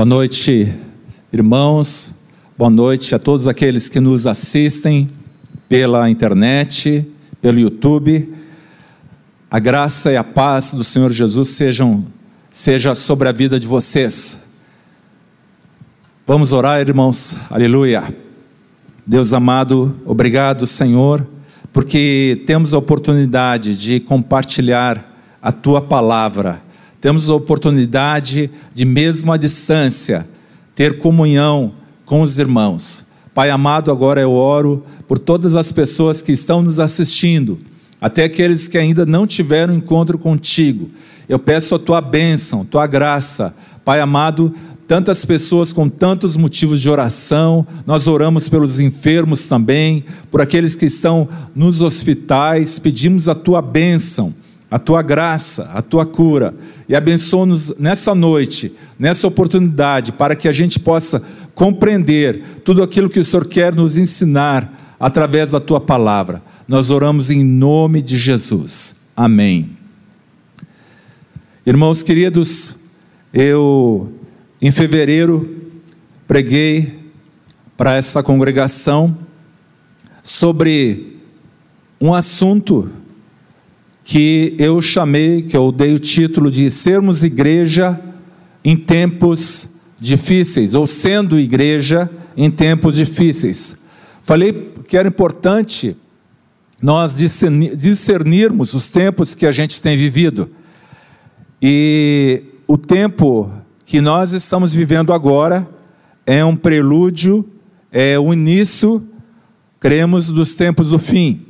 Boa noite, irmãos. Boa noite a todos aqueles que nos assistem pela internet, pelo YouTube. A graça e a paz do Senhor Jesus sejam seja sobre a vida de vocês. Vamos orar, irmãos. Aleluia. Deus amado, obrigado, Senhor, porque temos a oportunidade de compartilhar a tua palavra temos a oportunidade de, mesmo à distância, ter comunhão com os irmãos. Pai amado, agora eu oro por todas as pessoas que estão nos assistindo, até aqueles que ainda não tiveram encontro contigo. Eu peço a tua bênção, tua graça. Pai amado, tantas pessoas com tantos motivos de oração, nós oramos pelos enfermos também, por aqueles que estão nos hospitais, pedimos a tua bênção a tua graça, a tua cura. E abençoa-nos nessa noite, nessa oportunidade, para que a gente possa compreender tudo aquilo que o Senhor quer nos ensinar através da tua palavra. Nós oramos em nome de Jesus. Amém. Irmãos queridos, eu em fevereiro preguei para essa congregação sobre um assunto que eu chamei, que eu dei o título de Sermos Igreja em Tempos Difíceis, ou Sendo Igreja em Tempos Difíceis. Falei que era importante nós discernirmos os tempos que a gente tem vivido. E o tempo que nós estamos vivendo agora é um prelúdio, é o início, cremos, dos tempos do fim.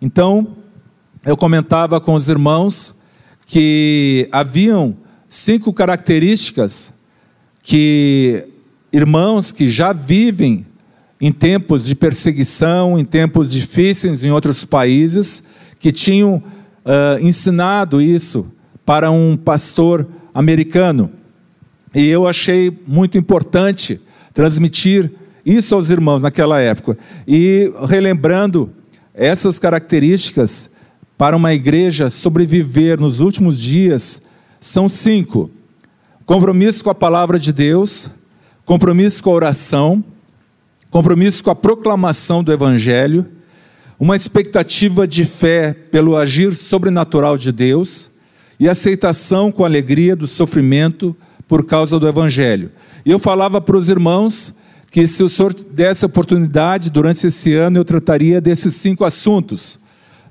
Então, eu comentava com os irmãos que haviam cinco características que irmãos que já vivem em tempos de perseguição, em tempos difíceis em outros países, que tinham uh, ensinado isso para um pastor americano. E eu achei muito importante transmitir isso aos irmãos naquela época. E relembrando essas características, para uma igreja sobreviver nos últimos dias são cinco: compromisso com a palavra de Deus, compromisso com a oração, compromisso com a proclamação do Evangelho, uma expectativa de fé pelo agir sobrenatural de Deus e aceitação com alegria do sofrimento por causa do Evangelho. E eu falava para os irmãos que se o Senhor desse oportunidade durante esse ano, eu trataria desses cinco assuntos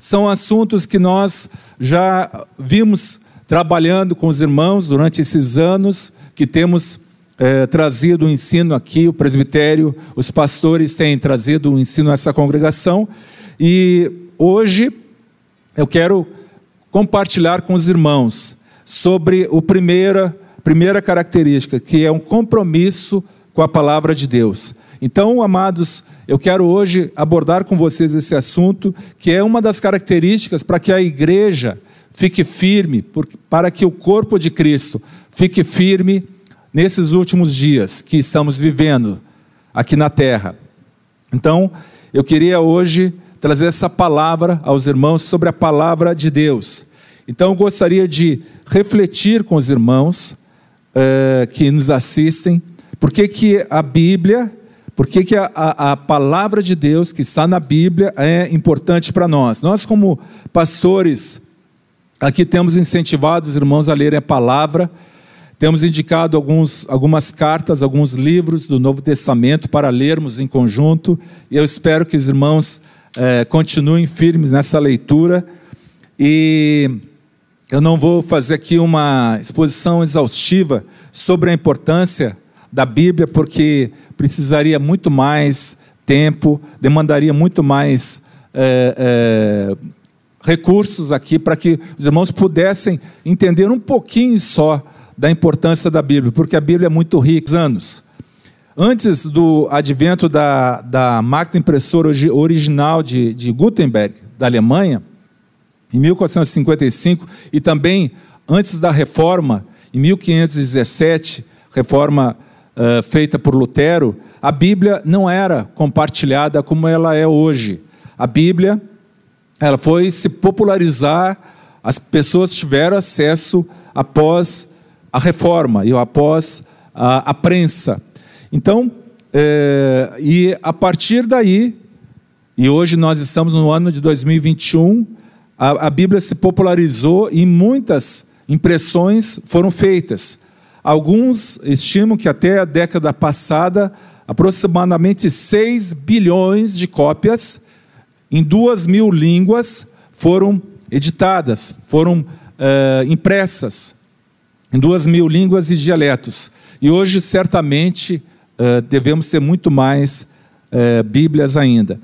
são assuntos que nós já vimos trabalhando com os irmãos durante esses anos que temos é, trazido o ensino aqui, o presbitério, os pastores têm trazido o ensino a essa congregação. E hoje eu quero compartilhar com os irmãos sobre a primeira, primeira característica, que é um compromisso com a palavra de Deus. Então, amados, eu quero hoje abordar com vocês esse assunto, que é uma das características para que a igreja fique firme, para que o corpo de Cristo fique firme nesses últimos dias que estamos vivendo aqui na terra. Então, eu queria hoje trazer essa palavra aos irmãos sobre a palavra de Deus. Então, eu gostaria de refletir com os irmãos uh, que nos assistem, porque que a Bíblia por que, que a, a, a, palavra de Deus que está na Bíblia é importante para nós? Nós, como pastores, aqui temos incentivado os irmãos a lerem a palavra, temos indicado alguns, algumas cartas, alguns livros do Novo Testamento para lermos em conjunto, e eu espero que os irmãos é, continuem firmes nessa leitura. E eu não vou fazer aqui uma exposição exaustiva sobre a importância da Bíblia, porque precisaria muito mais tempo, demandaria muito mais é, é, recursos aqui para que os irmãos pudessem entender um pouquinho só da importância da Bíblia, porque a Bíblia é muito rica. Anos. Antes do advento da, da máquina impressora original de, de Gutenberg, da Alemanha, em 1455, e também antes da reforma, em 1517, reforma uh, feita por Lutero, a Bíblia não era compartilhada como ela é hoje. A Bíblia, ela foi se popularizar, as pessoas tiveram acesso após a reforma e após a, a prensa. Então, é, e a partir daí, e hoje nós estamos no ano de 2021, a, a Bíblia se popularizou e muitas impressões foram feitas. Alguns estimam que até a década passada, aproximadamente 6 bilhões de cópias em duas mil línguas foram editadas, foram uh, impressas em duas mil línguas e dialetos. E hoje, certamente, uh, devemos ter muito mais uh, Bíblias ainda.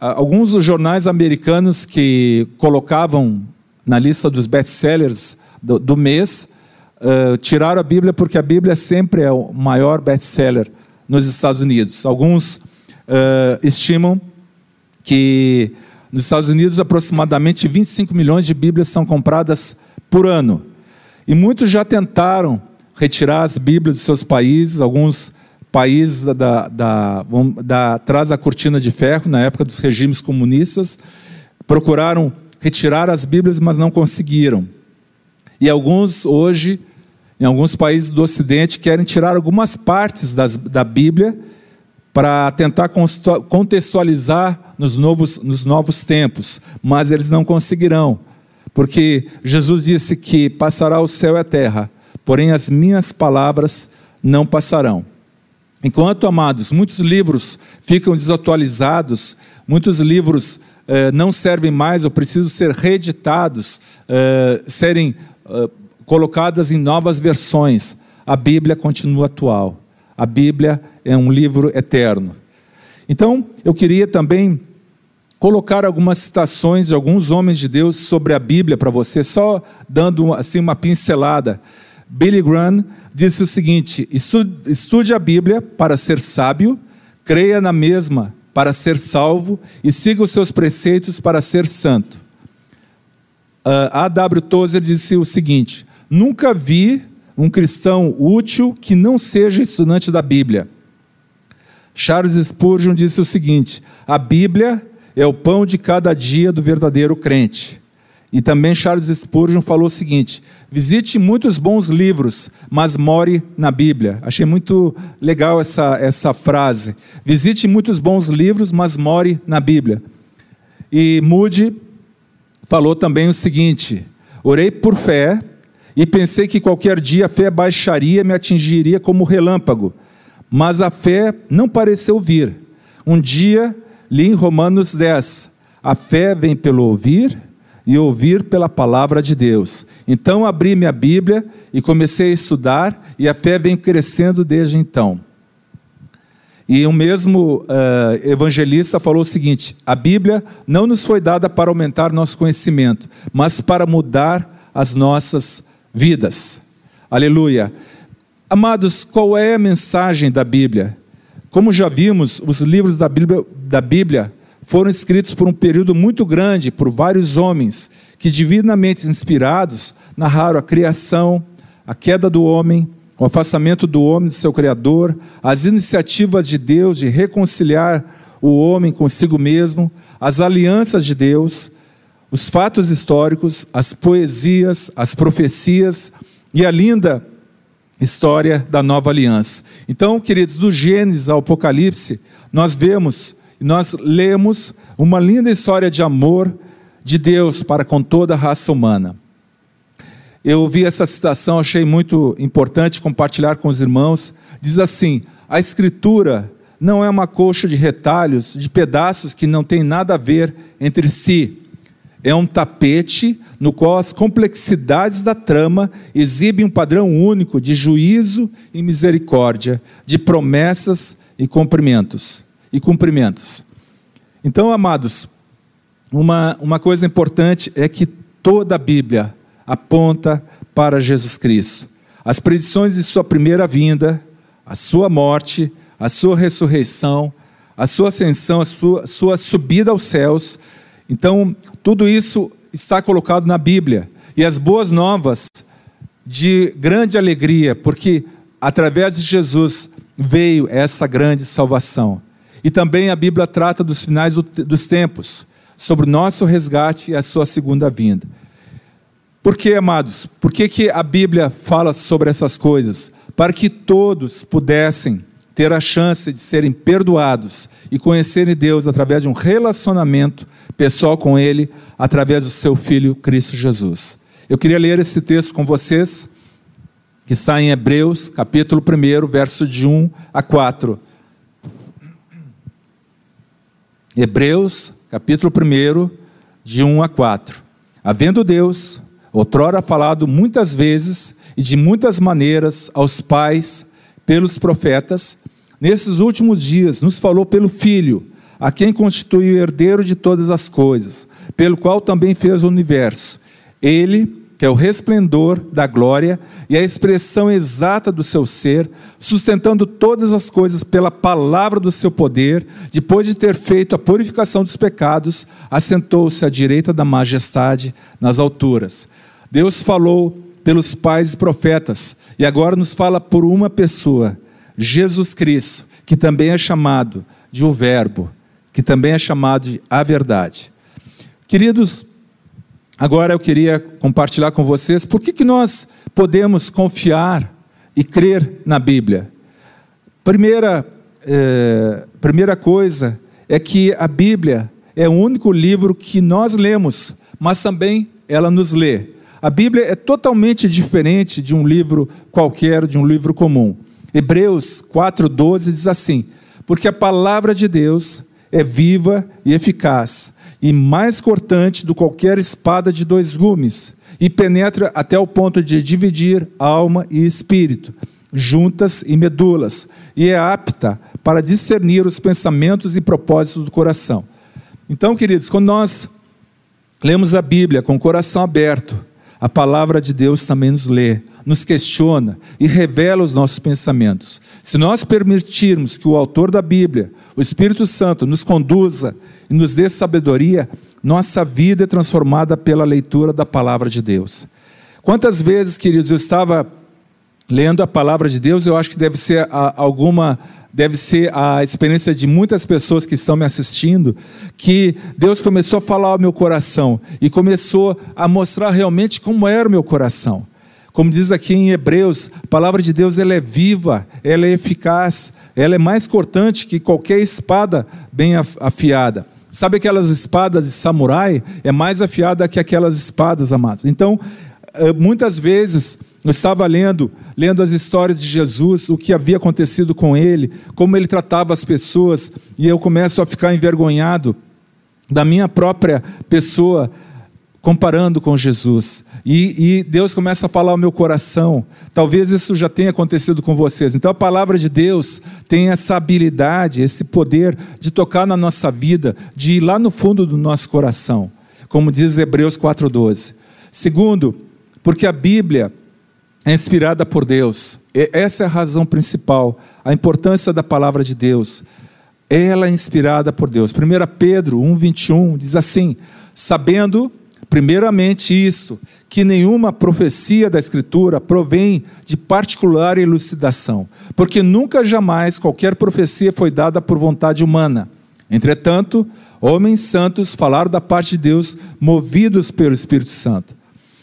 Alguns dos jornais americanos que colocavam na lista dos best-sellers do, do, mês tiraram a Bíblia porque a Bíblia sempre é o maior best-seller nos Estados Unidos. Alguns estimam que nos Estados Unidos, aproximadamente 25 milhões de Bíblias são compradas por ano. E muitos já tentaram retirar as Bíblias dos seus países, alguns países da, da, da, da, atrás da cortina de ferro, na época dos regimes comunistas, procuraram retirar as Bíblias, mas não conseguiram. E alguns, hoje, em alguns países do Ocidente, querem tirar algumas partes das, da Bíblia para tentar contextualizar nos novos, nos novos tempos, mas eles não conseguirão, porque Jesus disse que passará o céu e a terra, porém as minhas palavras não passarão. Enquanto, amados, muitos livros ficam desatualizados, muitos livros eh, não servem mais ou precisam ser reeditados, eh, serem eh, colocadas em novas versões, a Bíblia continua atual. A Bíblia é um livro eterno. Então, eu queria também colocar algumas citações de alguns homens de Deus sobre a Bíblia para você, só dando assim uma pincelada. Billy Graham disse o seguinte: estude a Bíblia para ser sábio, creia na mesma para ser salvo e siga os seus preceitos para ser santo. Uh, A. W. Tozer disse o seguinte: nunca vi um cristão útil que não seja estudante da Bíblia. Charles Spurgeon disse o seguinte: a Bíblia é o pão de cada dia do verdadeiro crente. E também Charles Spurgeon falou o seguinte: visite muitos bons livros, mas more na Bíblia. Achei muito legal essa, essa frase. Visite muitos bons livros, mas more na Bíblia. E Moody falou também o seguinte: orei por fé e pensei que qualquer dia a fé baixaria e me atingiria como relâmpago. Mas a fé não pareceu vir. Um dia li em Romanos 10: a fé vem pelo ouvir e ouvir pela palavra de Deus. Então abri minha Bíblia e comecei a estudar, e a fé vem crescendo desde então. E o mesmo uh, evangelista falou o seguinte: a Bíblia não nos foi dada para aumentar nosso conhecimento, mas para mudar as nossas vidas. Aleluia. Amados, qual é a mensagem da Bíblia? Como já vimos, os livros da Bíblia, da Bíblia foram escritos por um período muito grande por vários homens que, divinamente inspirados, narraram a criação, a queda do homem, o afastamento do homem de seu Criador, as iniciativas de Deus de reconciliar o homem consigo mesmo, as alianças de Deus, os fatos históricos, as poesias, as profecias e a linda história da nova aliança. Então, queridos, do Gênesis ao Apocalipse, nós vemos, nós lemos uma linda história de amor de Deus para com toda a raça humana. Eu vi essa citação, achei muito importante compartilhar com os irmãos. Diz assim: a Escritura não é uma coxa de retalhos, de pedaços que não têm nada a ver entre si é um tapete no qual as complexidades da trama exibem um padrão único de juízo e misericórdia, de promessas e cumprimentos. E cumprimentos. Então, amados, uma, uma coisa importante é que toda a Bíblia aponta para Jesus Cristo. As predições de sua primeira vinda, a sua morte, a sua ressurreição, a sua ascensão, a sua, sua subida aos céus, então, tudo isso está colocado na Bíblia. E as boas novas de grande alegria, porque através de Jesus veio essa grande salvação. E também a Bíblia trata dos finais do, dos tempos, sobre o nosso resgate e a sua segunda vinda. Por que, amados? Por que, que a Bíblia fala sobre essas coisas? Para que todos pudessem ter a chance de serem perdoados e conhecerem Deus através de um relacionamento pessoal com Ele, através do seu Filho Cristo Jesus. Eu queria ler esse texto com vocês, que está em Hebreus, capítulo 1, verso de 1 a 4. Hebreus, capítulo 1, de 1 a 4. Havendo Deus, outrora falado muitas vezes e de muitas maneiras aos pais pelos profetas, nesses últimos dias nos falou pelo Filho, a quem constituiu o herdeiro de todas as coisas, pelo qual também fez o universo. Ele, que é o resplendor da glória e a expressão exata do seu ser, sustentando todas as coisas pela palavra do seu poder, depois de ter feito a purificação dos pecados, assentou-se à direita da majestade nas alturas. Deus falou pelos pais e profetas e agora nos fala por uma pessoa, Jesus Cristo, que também é chamado de o Verbo, que também é chamado de a verdade. Queridos, Agora eu queria compartilhar com vocês por que, que nós podemos confiar e crer na Bíblia. Primeira, é, primeira coisa é que a Bíblia é o único livro que nós lemos, mas também ela nos lê. A Bíblia é totalmente diferente de um livro qualquer, de um livro comum. Hebreus 4,12 diz assim: Porque a palavra de Deus é viva e eficaz e mais cortante do que qualquer espada de dois gumes, e penetra até o ponto de dividir alma e espírito, juntas e medulas, e é apta para discernir os pensamentos e propósitos do coração. Então, queridos, quando nós lemos a Bíblia com o coração aberto, a palavra de Deus também nos lê, nos questiona e revela os nossos pensamentos. Se nós permitirmos que o autor da Bíblia, o Espírito Santo, nos conduza e nos dê sabedoria, nossa vida é transformada pela leitura da palavra de Deus. Quantas vezes, queridos, eu estava lendo a palavra de Deus, eu acho que deve ser alguma deve ser a experiência de muitas pessoas que estão me assistindo, que Deus começou a falar ao meu coração e começou a mostrar realmente como era o meu coração. Como diz aqui em Hebreus, a palavra de Deus ela é viva, ela é eficaz, ela é mais cortante que qualquer espada bem afiada. Sabe aquelas espadas de samurai? É mais afiada que aquelas espadas, amados. Então, eh, muitas vezes eu estava lendo, lendo as histórias de Jesus, o que havia acontecido com ele, como ele tratava as pessoas, e eu começo a ficar envergonhado da minha própria pessoa, comparando com Jesus. E, e, Deus começa a falar ao meu coração. Talvez isso já tenha acontecido com vocês. Então a palavra de Deus tem essa habilidade, esse poder de tocar na nossa vida, de ir lá no fundo do nosso coração, como diz Hebreus 4,12. Segundo, porque a Bíblia é inspirada por Deus. E essa é a razão principal, a importância da palavra de Deus. Ela é inspirada por Deus. 1 Pedro 1,21 diz assim: sabendo Primeiramente, isso, que nenhuma profecia da Escritura provém de particular elucidação, porque nunca jamais qualquer profecia foi dada por vontade humana. Entretanto, homens santos falaram da parte de Deus, movidos pelo Espírito Santo.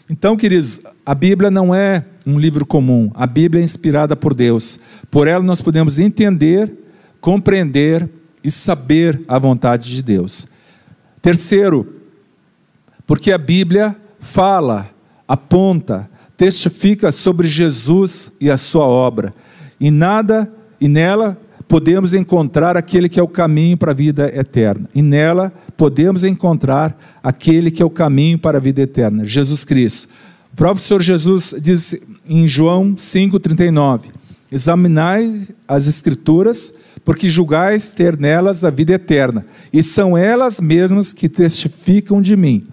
Então, queridos, a Bíblia não é um livro comum, a Bíblia é inspirada por Deus. Por ela nós podemos entender, compreender e saber a vontade de Deus. Terceiro, porque a Bíblia fala, aponta, testifica sobre Jesus e a sua obra. E nada, e nela podemos encontrar aquele que é o caminho para a vida eterna. E nela podemos encontrar aquele que é o caminho para a vida eterna, Jesus Cristo. O próprio Senhor Jesus diz em João 5:39: Examinai as escrituras, porque julgais ter nelas a vida eterna, e são elas mesmas que testificam de mim.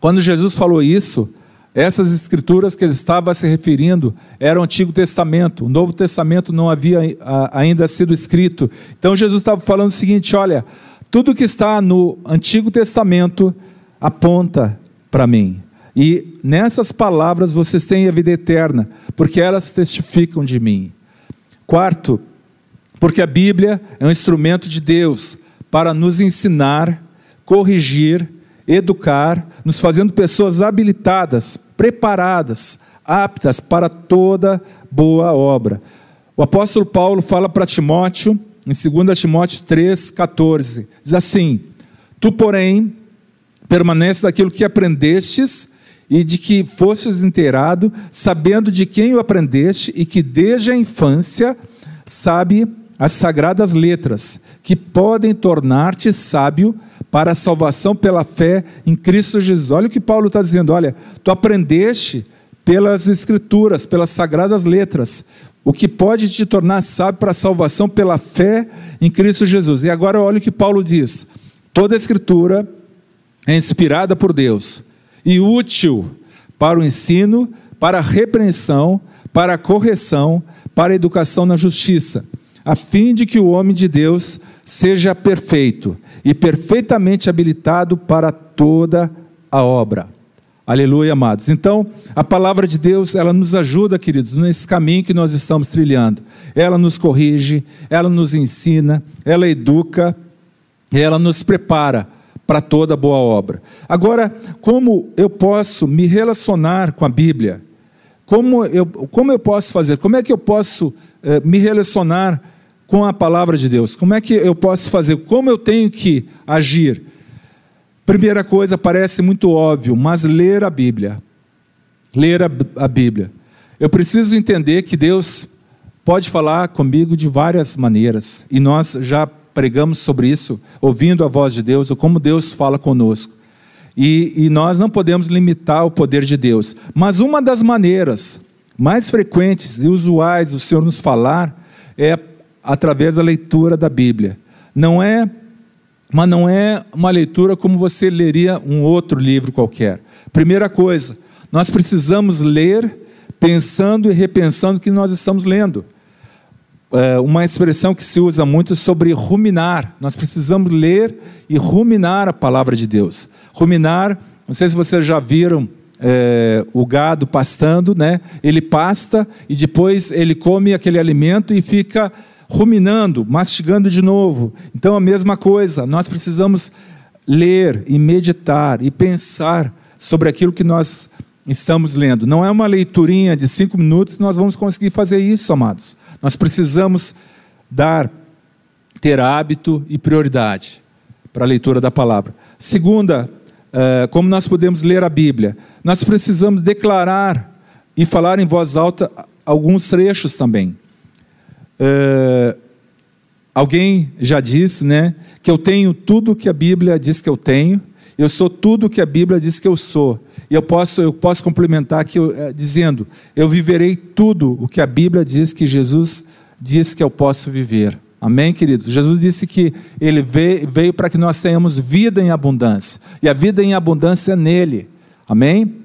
Quando Jesus falou isso, essas escrituras que ele estava se referindo eram o Antigo Testamento, o Novo Testamento não havia ainda sido escrito. Então Jesus estava falando o seguinte: olha, tudo que está no Antigo Testamento aponta para mim. E nessas palavras vocês têm a vida eterna, porque elas testificam de mim. Quarto, porque a Bíblia é um instrumento de Deus para nos ensinar, corrigir educar, nos fazendo pessoas habilitadas, preparadas, aptas para toda boa obra. O apóstolo Paulo fala para Timóteo, em 2 Timóteo 3,14, diz assim: Tu, porém, permanece daquilo que aprendestes e de que fostes inteirado, sabendo de quem o aprendeste e que desde a infância sabe as sagradas letras, que podem tornar-te sábio para a salvação pela fé em Cristo Jesus. Olha o que Paulo está dizendo: olha, tu aprendeste pelas Escrituras, pelas sagradas letras, o que pode te tornar sábio para a salvação pela fé em Cristo Jesus. E agora olha o que Paulo diz: toda Escritura é inspirada por Deus e útil para o ensino, para a repreensão, para a correção, para a educação na justiça, a fim de que o homem de Deus seja perfeito e perfeitamente habilitado para toda a obra. Aleluia, amados. Então, a palavra de Deus, ela nos ajuda, queridos, nesse caminho que nós estamos trilhando. Ela nos corrige, ela nos ensina, ela educa, ela nos prepara para toda boa obra. Agora, como eu posso me relacionar com a Bíblia? Como eu, como eu posso fazer? Como é que eu posso eh, me relacionar com a palavra de Deus? Como é que eu posso fazer? Como eu tenho que agir? Primeira coisa, parece muito óbvio, mas ler a Bíblia. Ler a, a Bíblia. Eu preciso entender que Deus pode falar comigo de várias maneiras, e nós já pregamos sobre isso, ouvindo a voz de Deus, ou como Deus fala conosco. E, e, nós não podemos limitar o poder de Deus. Mas uma das maneiras mais frequentes e usuais do Senhor nos falar é através da leitura da Bíblia. Não é mas não é uma leitura como você leria um outro livro qualquer. Primeira coisa, nós precisamos ler pensando e repensando o que nós estamos lendo. É uma expressão que se usa muito sobre ruminar. Nós precisamos ler e ruminar a palavra de Deus. Ruminar, não sei se vocês já viram é, o gado pastando, né? Ele pasta e depois ele come aquele alimento e fica ruminando, mastigando de novo. Então, a mesma coisa, nós precisamos ler e meditar e pensar sobre aquilo que nós estamos lendo. Não é uma leiturinha de cinco minutos que nós vamos conseguir fazer isso, amados. Nós precisamos dar, ter hábito e prioridade para a leitura da palavra. Segunda, eh, como nós podemos ler a Bíblia? Nós precisamos declarar e falar em voz alta alguns trechos também. Uh, alguém já disse, né, que eu tenho tudo que a Bíblia diz que eu tenho, eu sou tudo que a Bíblia diz que eu sou. E eu posso, eu posso complementar aqui uh, dizendo: eu viverei tudo o que a Bíblia diz que Jesus diz que eu posso viver. Amém, queridos? Jesus disse que ele veio, veio para que nós tenhamos vida em abundância. E a vida em abundância é nele. Amém?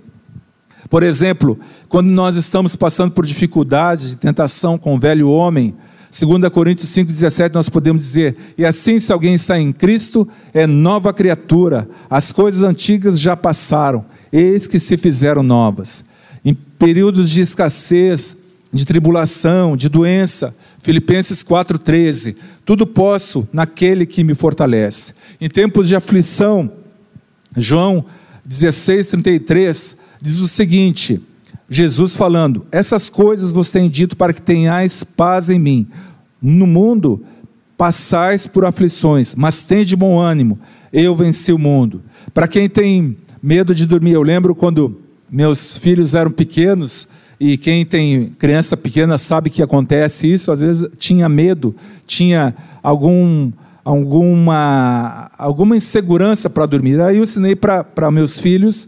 Por exemplo, quando nós estamos passando por dificuldades de tentação com o velho homem, 2 Coríntios 5,17, nós podemos dizer: E assim, se alguém está em Cristo, é nova criatura, as coisas antigas já passaram, eis que se fizeram novas. Em períodos de escassez, de tribulação, de doença, Filipenses 4,13, tudo posso naquele que me fortalece. Em tempos de aflição, João 16,33 diz o seguinte: Jesus falando: Essas coisas vos tenho dito para que tenhais paz em mim. No mundo passais por aflições, mas tende bom ânimo, eu venci o mundo. Para quem tem medo de dormir, eu lembro quando meus filhos eram pequenos, e quem tem criança pequena sabe que acontece isso, às vezes tinha medo, tinha algum alguma alguma insegurança para dormir. Aí eu ensinei para meus filhos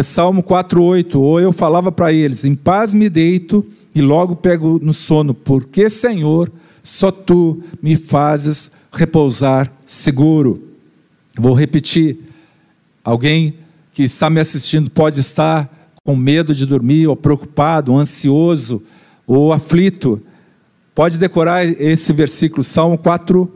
Salmo 4:8, ou eu falava para eles: "Em paz me deito e logo pego no sono, porque Senhor, só tu me fazes repousar seguro. Vou repetir. Alguém que está me assistindo pode estar com medo de dormir, ou preocupado, ou ansioso, ou aflito. Pode decorar esse versículo, Salmo 4,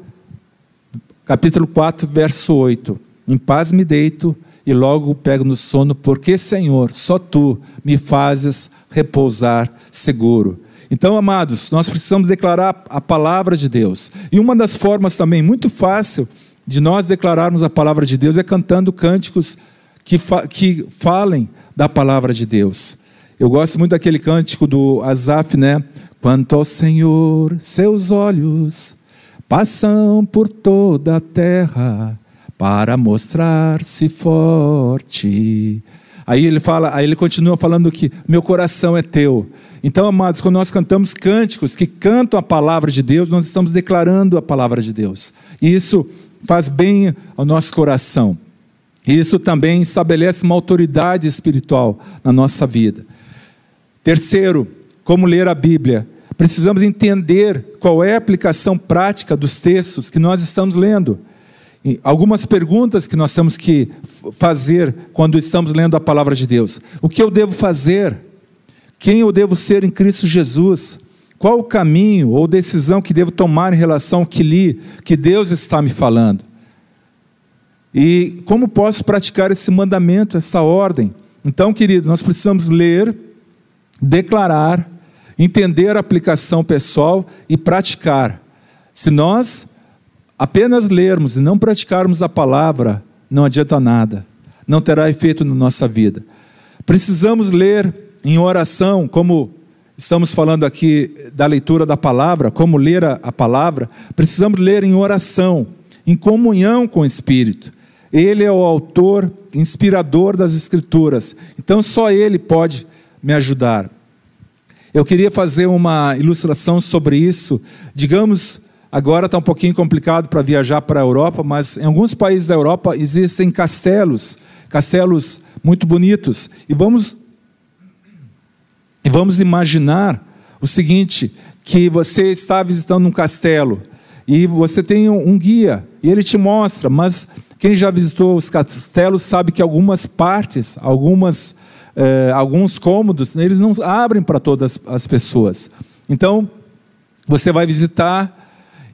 capítulo 4, verso 8. Em paz me deito e logo pego no sono, porque, Senhor, só tu me fazes repousar seguro. Então, amados, nós precisamos declarar a palavra de Deus. E uma das formas também muito fácil de nós declararmos a palavra de Deus é cantando cânticos que, fa que falem da palavra de Deus. Eu gosto muito daquele cântico do Asaf, né? Quanto ao Senhor, seus olhos passam por toda a terra para mostrar-se forte. Aí ele fala, aí ele continua falando que meu coração é teu. Então, amados, quando nós cantamos cânticos que cantam a palavra de Deus, nós estamos declarando a palavra de Deus. E isso faz bem ao nosso coração. E isso também estabelece uma autoridade espiritual na nossa vida. Terceiro, como ler a Bíblia. Precisamos entender qual é a aplicação prática dos textos que nós estamos lendo. Algumas perguntas que nós temos que fazer quando estamos lendo a palavra de Deus. O que eu devo fazer? Quem eu devo ser em Cristo Jesus? Qual o caminho ou decisão que devo tomar em relação ao que li, que Deus está me falando? E como posso praticar esse mandamento, essa ordem? Então, queridos, nós precisamos ler, declarar, entender a aplicação pessoal e praticar. Se nós apenas lermos e não praticarmos a palavra, não adianta nada, não terá efeito na nossa vida. Precisamos ler em oração, como estamos falando aqui da leitura da palavra, como ler a, a palavra, precisamos ler em oração, em comunhão com o Espírito. Ele é o autor, inspirador das Escrituras, então só Ele pode me ajudar. Eu queria fazer uma ilustração sobre isso. Digamos, agora está um pouquinho complicado para viajar para a Europa, mas em alguns países da Europa existem castelos, castelos muito bonitos. E vamos, e vamos imaginar o seguinte: que você está visitando um castelo e você tem um guia e ele te mostra, mas quem já visitou os castelos sabe que algumas partes, algumas eh, alguns cômodos, eles não abrem para todas as pessoas. Então, você vai visitar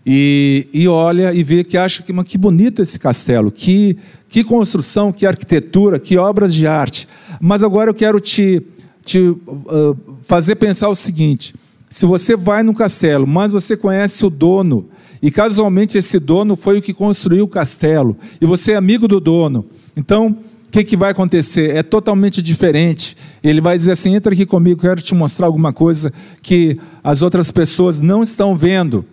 e, e olha e vê que acha que, que bonito esse castelo, que, que construção, que arquitetura, que obras de arte. Mas agora eu quero te, te uh, fazer pensar o seguinte: se você vai no castelo, mas você conhece o dono, e casualmente esse dono foi o que construiu o castelo, e você é amigo do dono, então que, que vai acontecer? É totalmente diferente. Ele vai dizer assim: entra aqui comigo, quero te mostrar alguma coisa que as outras pessoas não estão vendo.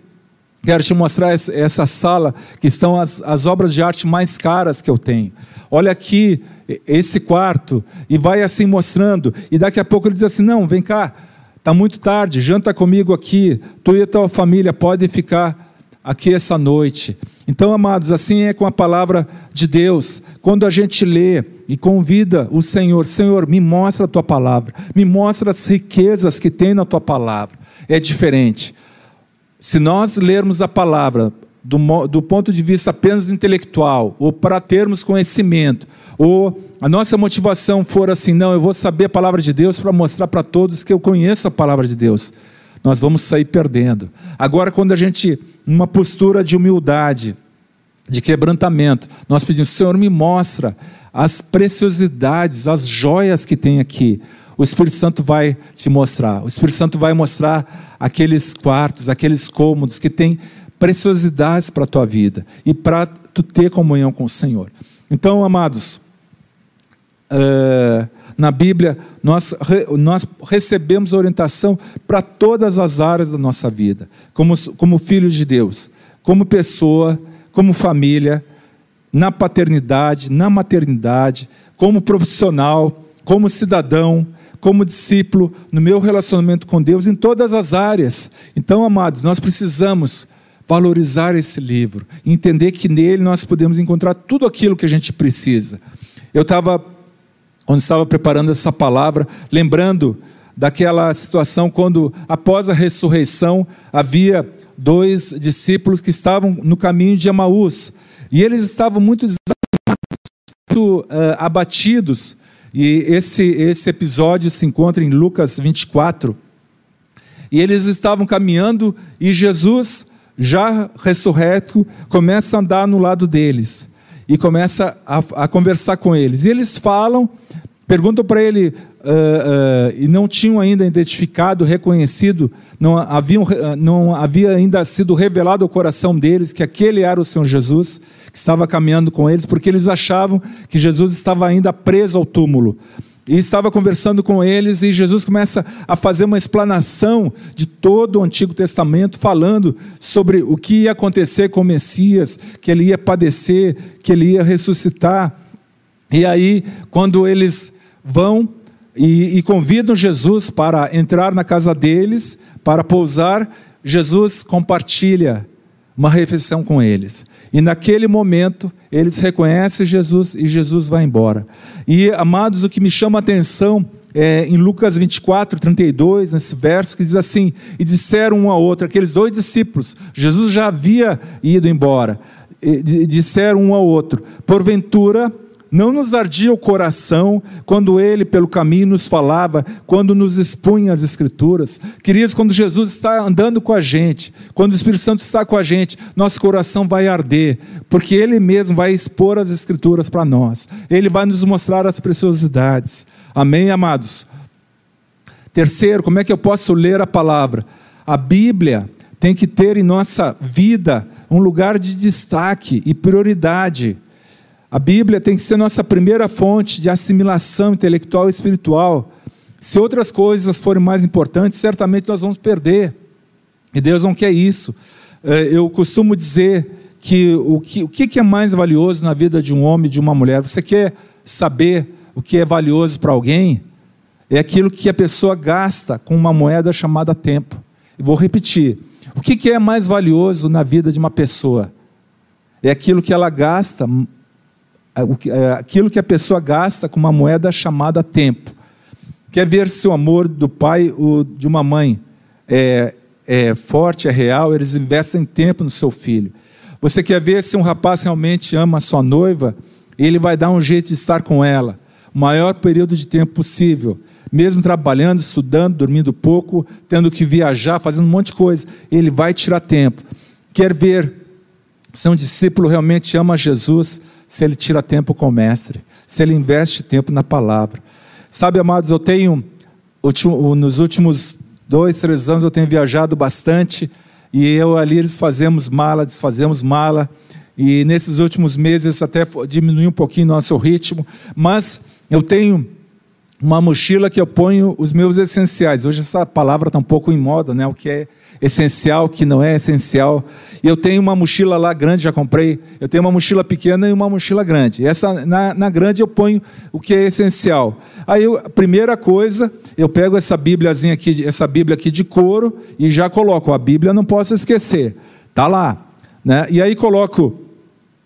Quero te mostrar essa sala que estão as, as obras de arte mais caras que eu tenho. Olha aqui esse quarto e vai assim mostrando. E daqui a pouco ele diz assim: não, vem cá, está muito tarde, janta comigo aqui. Tu e a tua família podem ficar aqui essa noite. Então, amados, assim é com a palavra de Deus. Quando a gente lê e convida o Senhor, Senhor, me mostra a tua palavra, me mostra as riquezas que tem na tua palavra. É diferente. Se nós lermos a palavra do, do ponto de vista apenas intelectual, ou para termos conhecimento, ou a nossa motivação for assim, não, eu vou saber a palavra de Deus para mostrar para todos que eu conheço a palavra de Deus nós vamos sair perdendo. Agora, quando a gente, numa postura de humildade, de quebrantamento, nós pedimos, Senhor, me mostra as preciosidades, as joias que tem aqui. O Espírito Santo vai te mostrar. O Espírito Santo vai mostrar aqueles quartos, aqueles cômodos que têm preciosidades para a tua vida e para tu ter comunhão com o Senhor. Então, amados, uh, na Bíblia, nós, nós recebemos orientação para todas as áreas da nossa vida, como, como filhos de Deus, como pessoa, como família, na paternidade, na maternidade, como profissional, como cidadão, como discípulo, no meu relacionamento com Deus, em todas as áreas. Então, amados, nós precisamos valorizar esse livro, entender que nele nós podemos encontrar tudo aquilo que a gente precisa. Eu estava quando estava preparando essa palavra, lembrando daquela situação quando, após a ressurreição, havia dois discípulos que estavam no caminho de Emaús e eles estavam muito, muito uh, abatidos. E esse, esse episódio se encontra em Lucas 24. E eles estavam caminhando e Jesus, já ressurreto, começa a andar no lado deles e começa a, a conversar com eles. E eles falam Perguntam para ele, uh, uh, e não tinham ainda identificado, reconhecido, não, haviam, não havia ainda sido revelado ao coração deles que aquele era o Senhor Jesus, que estava caminhando com eles, porque eles achavam que Jesus estava ainda preso ao túmulo. E estava conversando com eles, e Jesus começa a fazer uma explanação de todo o Antigo Testamento, falando sobre o que ia acontecer com o Messias, que ele ia padecer, que ele ia ressuscitar. E aí, quando eles vão e, e convidam Jesus para entrar na casa deles, para pousar. Jesus compartilha uma refeição com eles. E naquele momento, eles reconhecem Jesus e Jesus vai embora. E, amados, o que me chama a atenção é em Lucas 24, 32, nesse verso, que diz assim: E disseram um ao outro, aqueles dois discípulos, Jesus já havia ido embora, e disseram um ao outro: Porventura não nos ardia o coração quando ele, pelo caminho, nos falava, quando nos expunha as Escrituras. Queridos, quando Jesus está andando com a gente, quando o Espírito Santo está com a gente, nosso coração vai arder, porque ele mesmo vai expor as Escrituras para nós. Ele vai nos mostrar as preciosidades. Amém, amados? Terceiro, como é que eu posso ler a palavra? A Bíblia tem que ter em nossa vida um lugar de destaque e prioridade. A Bíblia tem que ser nossa primeira fonte de assimilação intelectual e espiritual. Se outras coisas forem mais importantes, certamente nós vamos perder. E Deus não quer isso. É, eu costumo dizer que o que, o que é mais valioso na vida de um homem e de uma mulher? Você quer saber o que é valioso para alguém? É aquilo que a pessoa gasta com uma moeda chamada tempo. E vou repetir. O que é mais valioso na vida de uma pessoa? É aquilo que ela gasta aquilo que a pessoa gasta com uma moeda chamada tempo. Quer ver se o amor do pai ou de uma mãe é, é forte, é real, eles investem tempo no seu filho. Você quer ver se um rapaz realmente ama a sua noiva, ele vai dar um jeito de estar com ela, o maior período de tempo possível, mesmo trabalhando, estudando, dormindo pouco, tendo que viajar, fazendo um monte de coisa, ele vai tirar tempo. Quer ver se um discípulo realmente ama Jesus, se ele tira tempo com o mestre, se ele investe tempo na palavra. Sabe, amados, eu tenho, nos últimos dois, três anos, eu tenho viajado bastante, e eu ali eles fazemos mala, desfazemos mala, e nesses últimos meses até diminuiu um pouquinho nosso ritmo, mas eu tenho uma mochila que eu ponho os meus essenciais. Hoje essa palavra está um pouco em moda, né? O que é essencial, que não é essencial. E eu tenho uma mochila lá grande, já comprei. Eu tenho uma mochila pequena e uma mochila grande. Essa na, na grande eu ponho o que é essencial. Aí eu, a primeira coisa, eu pego essa bíbliazinha aqui, essa Bíblia aqui de couro e já coloco a Bíblia, não posso esquecer. Tá lá, né? E aí coloco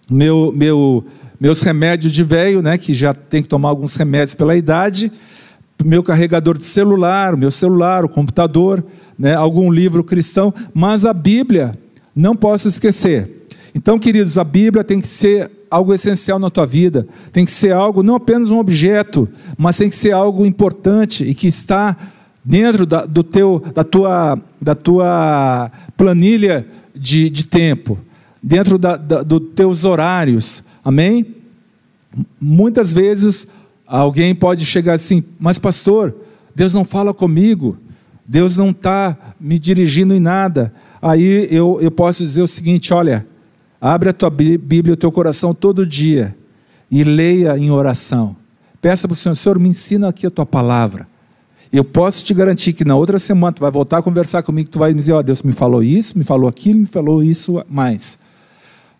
meu meu meus remédios de velho, né, que já tem que tomar alguns remédios pela idade, meu carregador de celular, meu celular, o computador, né, algum livro cristão, mas a Bíblia não posso esquecer. Então, queridos, a Bíblia tem que ser algo essencial na tua vida, tem que ser algo, não apenas um objeto, mas tem que ser algo importante e que está dentro da, do teu, da, tua, da tua planilha de, de tempo, dentro da, da, dos teus horários. Amém? Muitas vezes alguém pode chegar assim, mas pastor, Deus não fala comigo, Deus não está me dirigindo em nada. Aí eu, eu posso dizer o seguinte: olha, abre a tua Bíblia, o teu coração todo dia e leia em oração. Peça para o Senhor, Senhor, me ensina aqui a tua palavra. Eu posso te garantir que na outra semana tu vai voltar a conversar comigo, tu vai dizer, ó, oh, Deus me falou isso, me falou aquilo, me falou isso mais.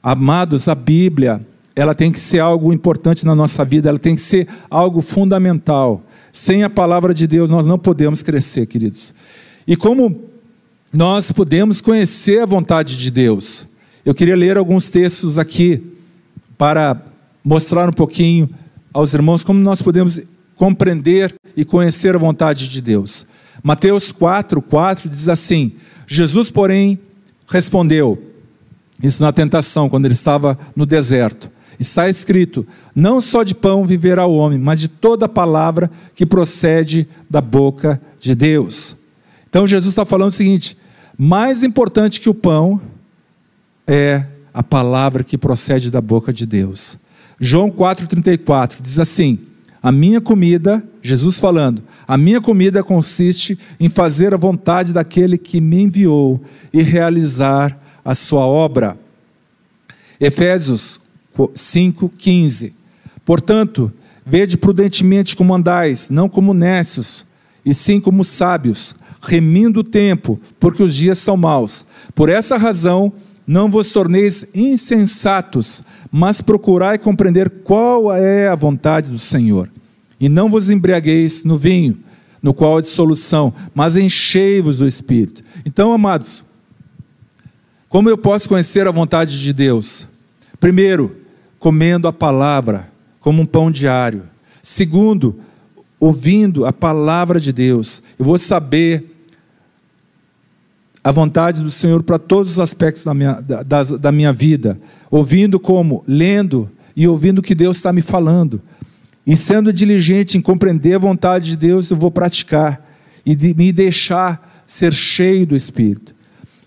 Amados, a Bíblia ela tem que ser algo importante na nossa vida, ela tem que ser algo fundamental. Sem a palavra de Deus, nós não podemos crescer, queridos. E como nós podemos conhecer a vontade de Deus? Eu queria ler alguns textos aqui para mostrar um pouquinho aos irmãos como nós podemos compreender e conhecer a vontade de Deus. Mateus 4, 4 diz assim: Jesus, porém, respondeu, isso na tentação, quando ele estava no deserto. Está escrito: não só de pão viverá o homem, mas de toda palavra que procede da boca de Deus. Então Jesus está falando o seguinte: mais importante que o pão é a palavra que procede da boca de Deus. João 4,34 diz assim: A minha comida, Jesus falando, a minha comida consiste em fazer a vontade daquele que me enviou e realizar a sua obra. Efésios 5,15. Portanto, vede prudentemente como andais, não como necios, e sim como sábios, remindo o tempo, porque os dias são maus. Por essa razão, não vos torneis insensatos, mas procurai compreender qual é a vontade do Senhor. E não vos embriagueis no vinho, no qual há dissolução, mas enchei-vos do Espírito. Então, amados, como eu posso conhecer a vontade de Deus? Primeiro, comendo a palavra como um pão diário. Segundo, ouvindo a palavra de Deus. Eu vou saber a vontade do Senhor para todos os aspectos da minha, da, da minha vida, ouvindo como? Lendo e ouvindo o que Deus está me falando. E sendo diligente em compreender a vontade de Deus, eu vou praticar e de, me deixar ser cheio do Espírito.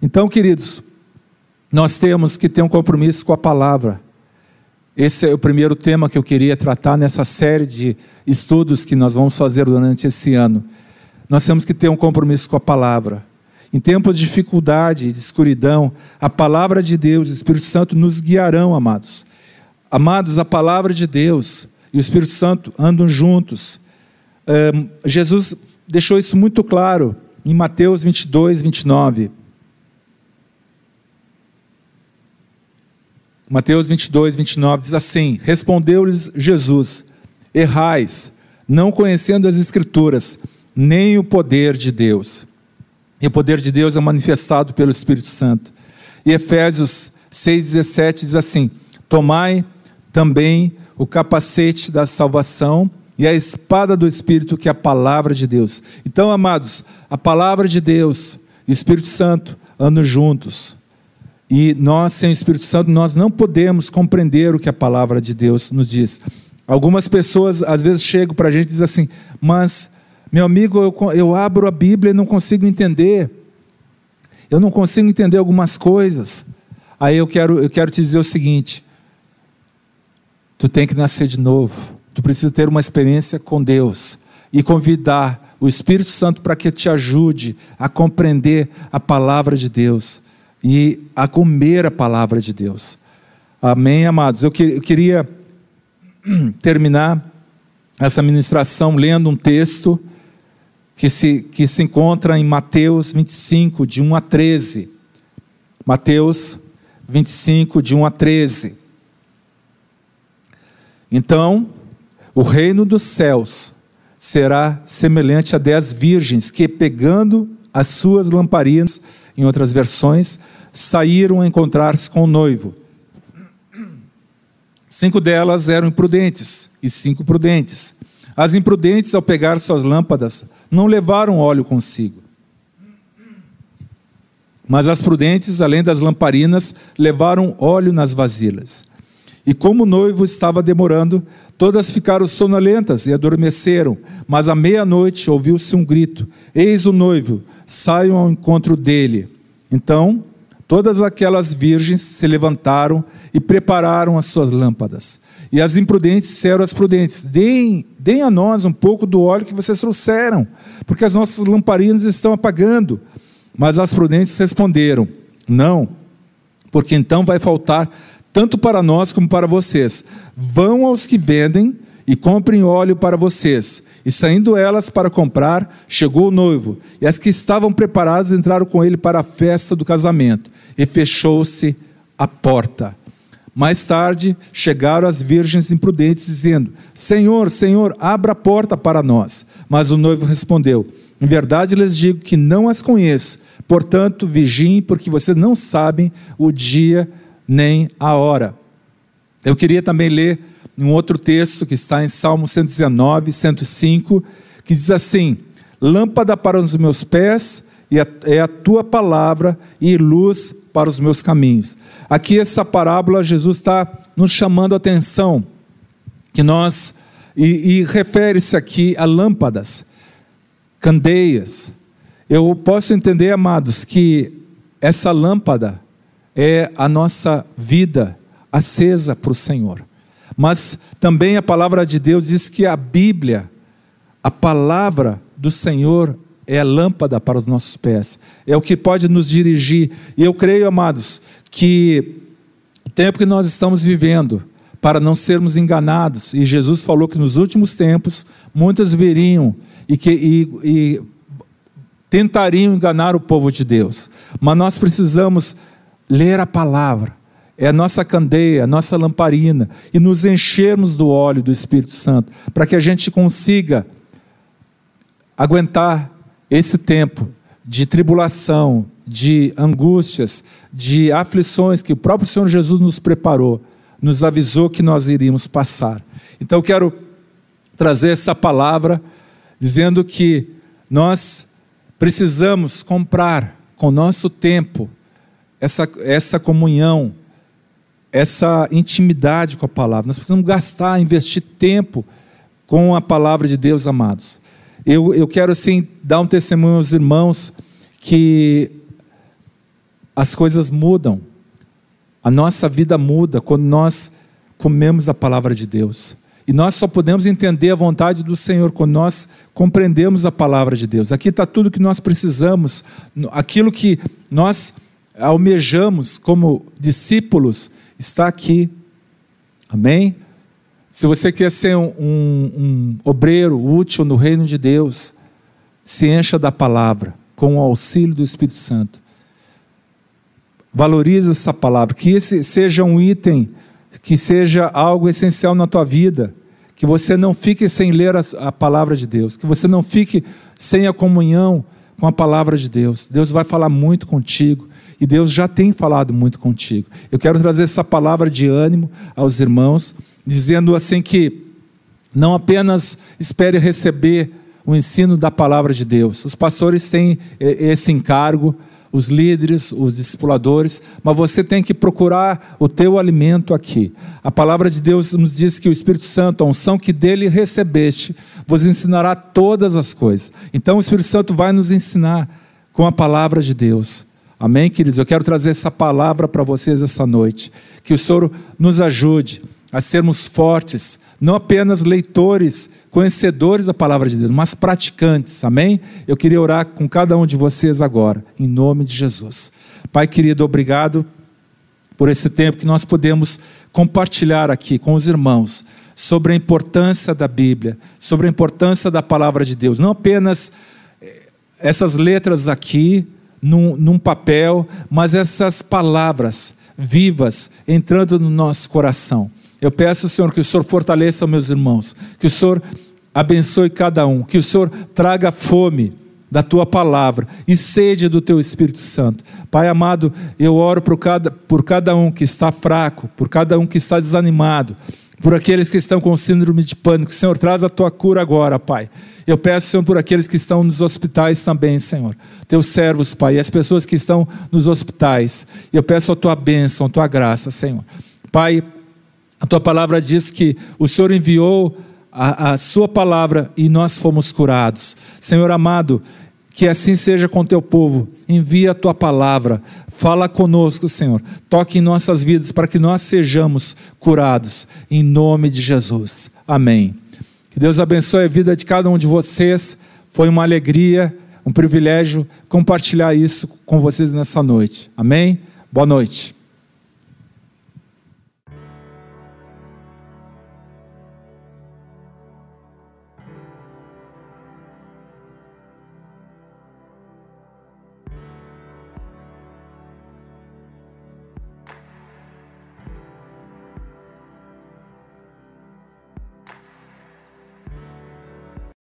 Então, queridos, nós temos que ter um compromisso com a palavra. Esse é o primeiro tema que eu queria tratar nessa série de estudos que nós vamos fazer durante esse ano. Nós temos que ter um compromisso com a palavra. Em tempos de dificuldade, de escuridão, a palavra de Deus, o Espírito Santo nos guiarão, amados. Amados, a palavra de Deus e o Espírito Santo andam juntos. Um, Jesus deixou isso muito claro em Mateus 22, 29. Mateus 22, 29 diz assim: Respondeu-lhes Jesus: Errais, não conhecendo as Escrituras, nem o poder de Deus. E o poder de Deus é manifestado pelo Espírito Santo. E Efésios 6,17 diz assim: Tomai também o capacete da salvação e a espada do Espírito, que é a palavra de Deus. Então, amados, a palavra de Deus e o Espírito Santo andam juntos. E nós, sem o Espírito Santo, nós não podemos compreender o que a palavra de Deus nos diz. Algumas pessoas às vezes chegam para a gente e dizem assim, mas meu amigo, eu, eu abro a Bíblia e não consigo entender. Eu não consigo entender algumas coisas. Aí eu quero, eu quero te dizer o seguinte: tu tem que nascer de novo. Tu precisa ter uma experiência com Deus e convidar o Espírito Santo para que te ajude a compreender a palavra de Deus e a comer a palavra de Deus. Amém, amados? Eu, que, eu queria terminar essa ministração lendo um texto que se, que se encontra em Mateus 25, de 1 a 13. Mateus 25, de 1 a 13. Então, o reino dos céus será semelhante a dez virgens que, pegando as suas lamparinas, em outras versões, saíram a encontrar-se com o noivo. Cinco delas eram imprudentes e cinco prudentes. As imprudentes, ao pegar suas lâmpadas, não levaram óleo consigo. Mas as prudentes, além das lamparinas, levaram óleo nas vasilhas. E como o noivo estava demorando, todas ficaram sonolentas e adormeceram. Mas à meia-noite ouviu-se um grito: Eis o noivo, saiam ao encontro dele. Então Todas aquelas virgens se levantaram e prepararam as suas lâmpadas. E as imprudentes disseram às prudentes: deem, deem a nós um pouco do óleo que vocês trouxeram, porque as nossas lamparinas estão apagando. Mas as prudentes responderam: Não, porque então vai faltar tanto para nós como para vocês. Vão aos que vendem e comprem óleo para vocês. E saindo elas para comprar, chegou o noivo, e as que estavam preparadas entraram com ele para a festa do casamento, e fechou-se a porta. Mais tarde chegaram as virgens imprudentes, dizendo: Senhor, Senhor, abra a porta para nós. Mas o noivo respondeu: Em verdade lhes digo que não as conheço. Portanto, vigiem, porque vocês não sabem o dia nem a hora. Eu queria também ler um outro texto que está em Salmo 119, 105, que diz assim: Lâmpada para os meus pés é a tua palavra e luz para os meus caminhos. Aqui, essa parábola, Jesus está nos chamando a atenção, que nós, e, e refere-se aqui a lâmpadas, candeias. Eu posso entender, amados, que essa lâmpada é a nossa vida acesa para o Senhor. Mas também a palavra de Deus diz que a Bíblia, a palavra do Senhor, é a lâmpada para os nossos pés, é o que pode nos dirigir. E eu creio, amados, que o tempo que nós estamos vivendo, para não sermos enganados, e Jesus falou que nos últimos tempos muitos viriam e, que, e, e tentariam enganar o povo de Deus, mas nós precisamos ler a palavra, é a nossa candeia, a nossa lamparina, e nos enchermos do óleo do Espírito Santo, para que a gente consiga aguentar esse tempo de tribulação, de angústias, de aflições que o próprio Senhor Jesus nos preparou, nos avisou que nós iríamos passar. Então eu quero trazer essa palavra dizendo que nós precisamos comprar com nosso tempo essa, essa comunhão, essa intimidade com a palavra. Nós precisamos gastar, investir tempo com a palavra de Deus, amados. Eu, eu quero, assim, dar um testemunho aos irmãos que as coisas mudam. A nossa vida muda quando nós comemos a palavra de Deus. E nós só podemos entender a vontade do Senhor quando nós compreendemos a palavra de Deus. Aqui está tudo que nós precisamos, aquilo que nós almejamos como discípulos, está aqui. Amém? Se você quer ser um, um, um obreiro útil no reino de Deus, se encha da palavra, com o auxílio do Espírito Santo. Valorize essa palavra, que esse seja um item, que seja algo essencial na tua vida, que você não fique sem ler a, a palavra de Deus, que você não fique sem a comunhão com a palavra de Deus. Deus vai falar muito contigo e Deus já tem falado muito contigo. Eu quero trazer essa palavra de ânimo aos irmãos dizendo assim que não apenas espere receber o ensino da palavra de Deus. Os pastores têm esse encargo, os líderes, os discipuladores, mas você tem que procurar o teu alimento aqui. A palavra de Deus nos diz que o Espírito Santo, a unção que dele recebeste, vos ensinará todas as coisas. Então o Espírito Santo vai nos ensinar com a palavra de Deus. Amém, queridos? Eu quero trazer essa palavra para vocês essa noite. Que o Senhor nos ajude a sermos fortes, não apenas leitores, conhecedores da palavra de Deus, mas praticantes, amém? Eu queria orar com cada um de vocês agora, em nome de Jesus. Pai querido, obrigado por esse tempo que nós podemos compartilhar aqui com os irmãos sobre a importância da Bíblia, sobre a importância da palavra de Deus, não apenas eh, essas letras aqui num, num papel, mas essas palavras vivas entrando no nosso coração. Eu peço, Senhor, que o Senhor fortaleça os meus irmãos, que o Senhor abençoe cada um, que o Senhor traga fome da tua palavra e sede do teu Espírito Santo. Pai amado, eu oro por cada, por cada um que está fraco, por cada um que está desanimado, por aqueles que estão com síndrome de pânico. Senhor, traz a tua cura agora, Pai. Eu peço, Senhor, por aqueles que estão nos hospitais também, Senhor. Teus servos, Pai, e as pessoas que estão nos hospitais. Eu peço a tua bênção, a tua graça, Senhor. Pai, a tua palavra diz que o Senhor enviou a, a sua palavra e nós fomos curados. Senhor amado, que assim seja com teu povo. Envia a tua palavra. Fala conosco, Senhor. Toque em nossas vidas para que nós sejamos curados. Em nome de Jesus. Amém. Que Deus abençoe a vida de cada um de vocês. Foi uma alegria, um privilégio compartilhar isso com vocês nessa noite. Amém? Boa noite.